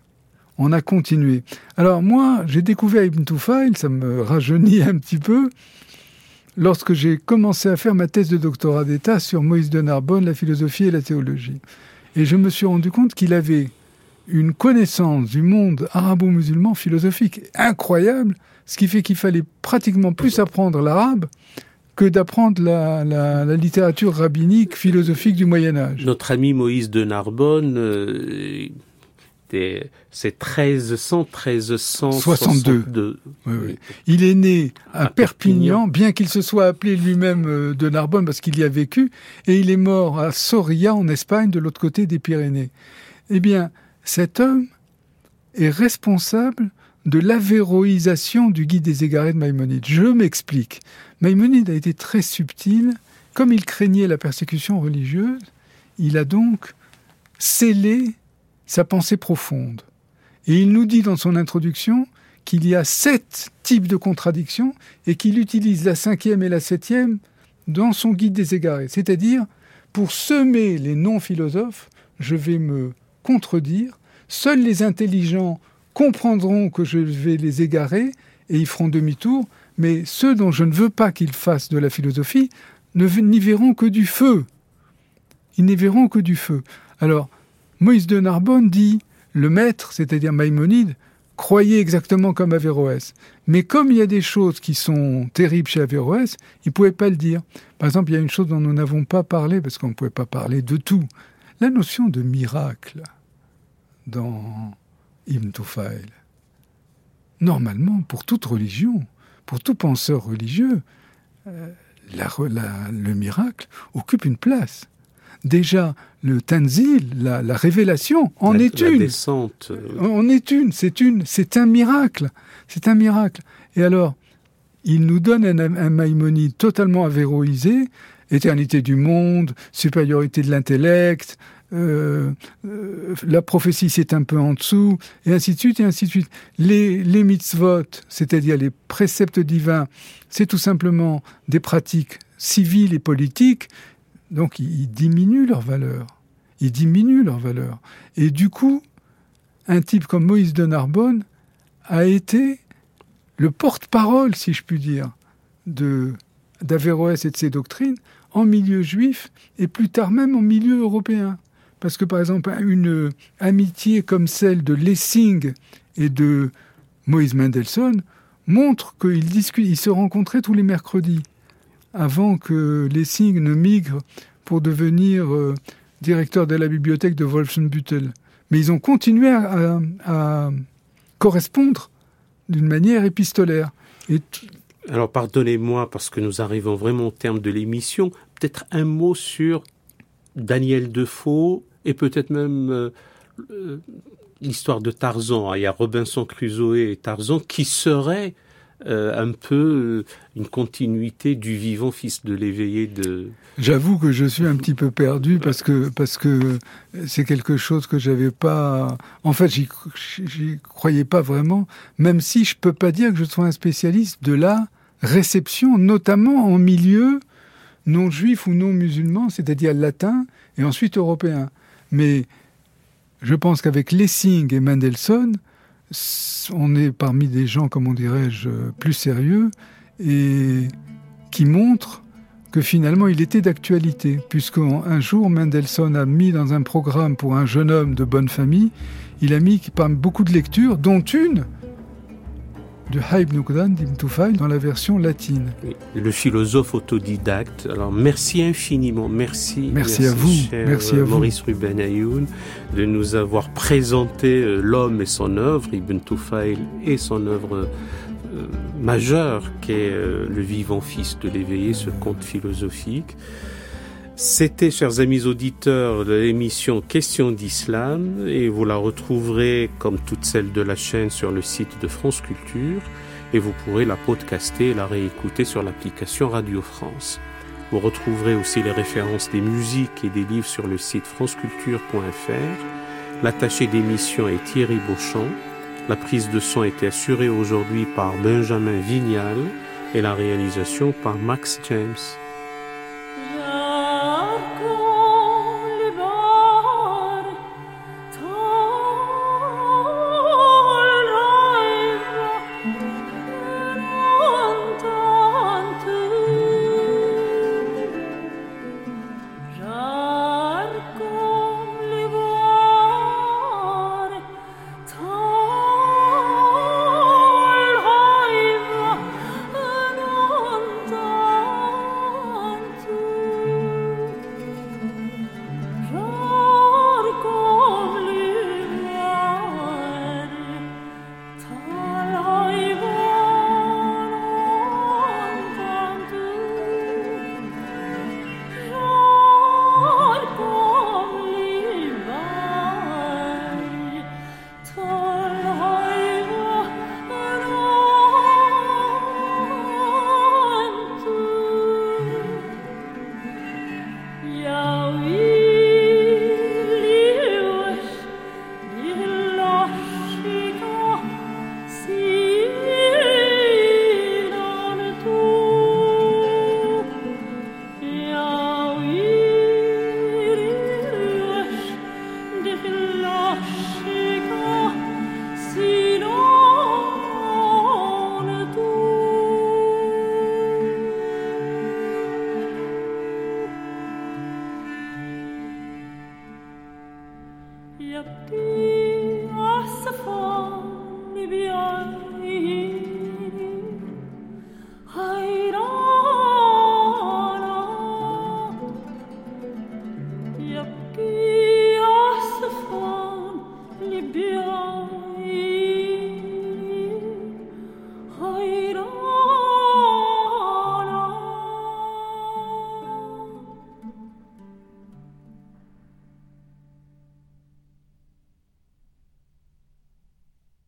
on a continué. Alors moi, j'ai découvert Ibn Tufail, ça me rajeunit un petit peu, lorsque j'ai commencé à faire ma thèse de doctorat d'État sur Moïse de Narbonne, la philosophie et la théologie. Et je me suis rendu compte qu'il avait une connaissance du monde arabo-musulman philosophique incroyable, ce qui fait qu'il fallait pratiquement plus apprendre l'arabe que d'apprendre la, littérature rabbinique philosophique du Moyen Âge. Notre ami Moïse de Narbonne, euh, c'est 1300, 1362. Il est né à, Perpignan, bien qu'il se soit appelé lui-même euh, de Narbonne parce qu'il y a vécu, et il est mort à Soria en Espagne, de l'autre côté des Pyrénées. Eh bien, cet homme est responsable de l'avéroïsation du guide des égarés de Maïmonide. Je m'explique. Maïmonide a été très subtil. Comme il craignait la persécution religieuse, il a donc scellé sa pensée profonde. Et il nous dit dans son introduction qu'il y a sept types de contradictions et qu'il utilise la cinquième et la septième dans son guide des égarés. C'est-à-dire, pour semer les non-philosophes, je vais me contredire, Seuls les intelligents comprendront que je vais les égarer et ils feront demi-tour, mais ceux dont je ne veux pas qu'ils fassent de la philosophie n'y verront que du feu. Ils n'y verront que du feu. Alors, Moïse de Narbonne dit, le maître, c'est-à-dire Maïmonide, croyait exactement comme Averroès. Mais comme il y a des choses qui sont terribles chez Averroès, il ne pouvait pas le dire. Par exemple, il y a une chose dont nous n'avons pas parlé, parce qu'on ne pouvait pas parler de tout. La notion de miracle dans Ibn Tufail. Normalement, pour toute religion, pour tout penseur religieux, euh, le miracle occupe une place. Déjà, le tanzil, la, révélation, en est une. Descente. En est une, c'est une, c'est un miracle, c'est un miracle. Et alors, il nous donne un, un Maïmonide totalement avéroïsé, éternité du monde, supériorité de l'intellect, euh, euh, la prophétie c'est un peu en dessous, et ainsi de suite, et ainsi de suite. Les, les mitzvot, c'est-à-dire les préceptes divins, c'est tout simplement des pratiques civiles et politiques, donc ils, diminuent leur valeur. Ils diminuent leur valeur. Et du coup, un type comme Moïse de Narbonne a été le porte-parole, si je puis dire, de d'Averroès et de ses doctrines en milieu juif et plus tard même en milieu européen. Parce que, par exemple, une amitié comme celle de Lessing et de Moïse Mendelssohn montre qu'ils se rencontraient tous les mercredis, avant que Lessing ne migre pour devenir euh, directeur de la bibliothèque de Wolfenbüttel. Mais ils ont continué à, correspondre d'une manière épistolaire. Alors pardonnez-moi parce que nous arrivons vraiment au terme de l'émission. Peut-être un mot sur Daniel Defoe et peut-être même euh, euh, l'histoire de Tarzan. Il y a Robinson Crusoe et Tarzan qui seraient euh, un peu une continuité du vivant fils de l'éveillé de. J'avoue que je suis un petit peu perdu parce que parce que c'est quelque chose que j'avais pas. En fait, j'y croyais pas vraiment, même si je peux pas dire que je sois un spécialiste de la réception, notamment en milieu non juif ou non musulman, c'est-à-dire latin et ensuite européen. Mais je pense qu'avec Lessing et Mendelssohn, on est parmi des gens, comment dirais-je, plus sérieux et qui montrent que finalement il était d'actualité, puisqu'un jour Mendelssohn a mis dans un programme pour un jeune homme de bonne famille, il a mis parmi beaucoup de lectures, dont une Nukdan d'Ibn dans la version latine. Le philosophe autodidacte. Alors merci infiniment, merci. Merci, à vous, merci à vous. Maurice Ruben Ayoun, de nous avoir présenté euh, l'homme et son œuvre, Ibn Tufail et son œuvre euh, majeure qu'est euh, le vivant fils de l'éveillé, ce conte philosophique. C'était, chers amis auditeurs, l'émission Questions d'Islam et vous la retrouverez, comme toutes celles de la chaîne, sur le site de France Culture et vous pourrez la podcaster et la réécouter sur l'application Radio France. Vous retrouverez aussi les références des musiques et des livres sur le site franceculture.fr. L'attaché d'émission est Thierry Beauchamp. La prise de son été assurée aujourd'hui par Benjamin Vignal et la réalisation par Max James.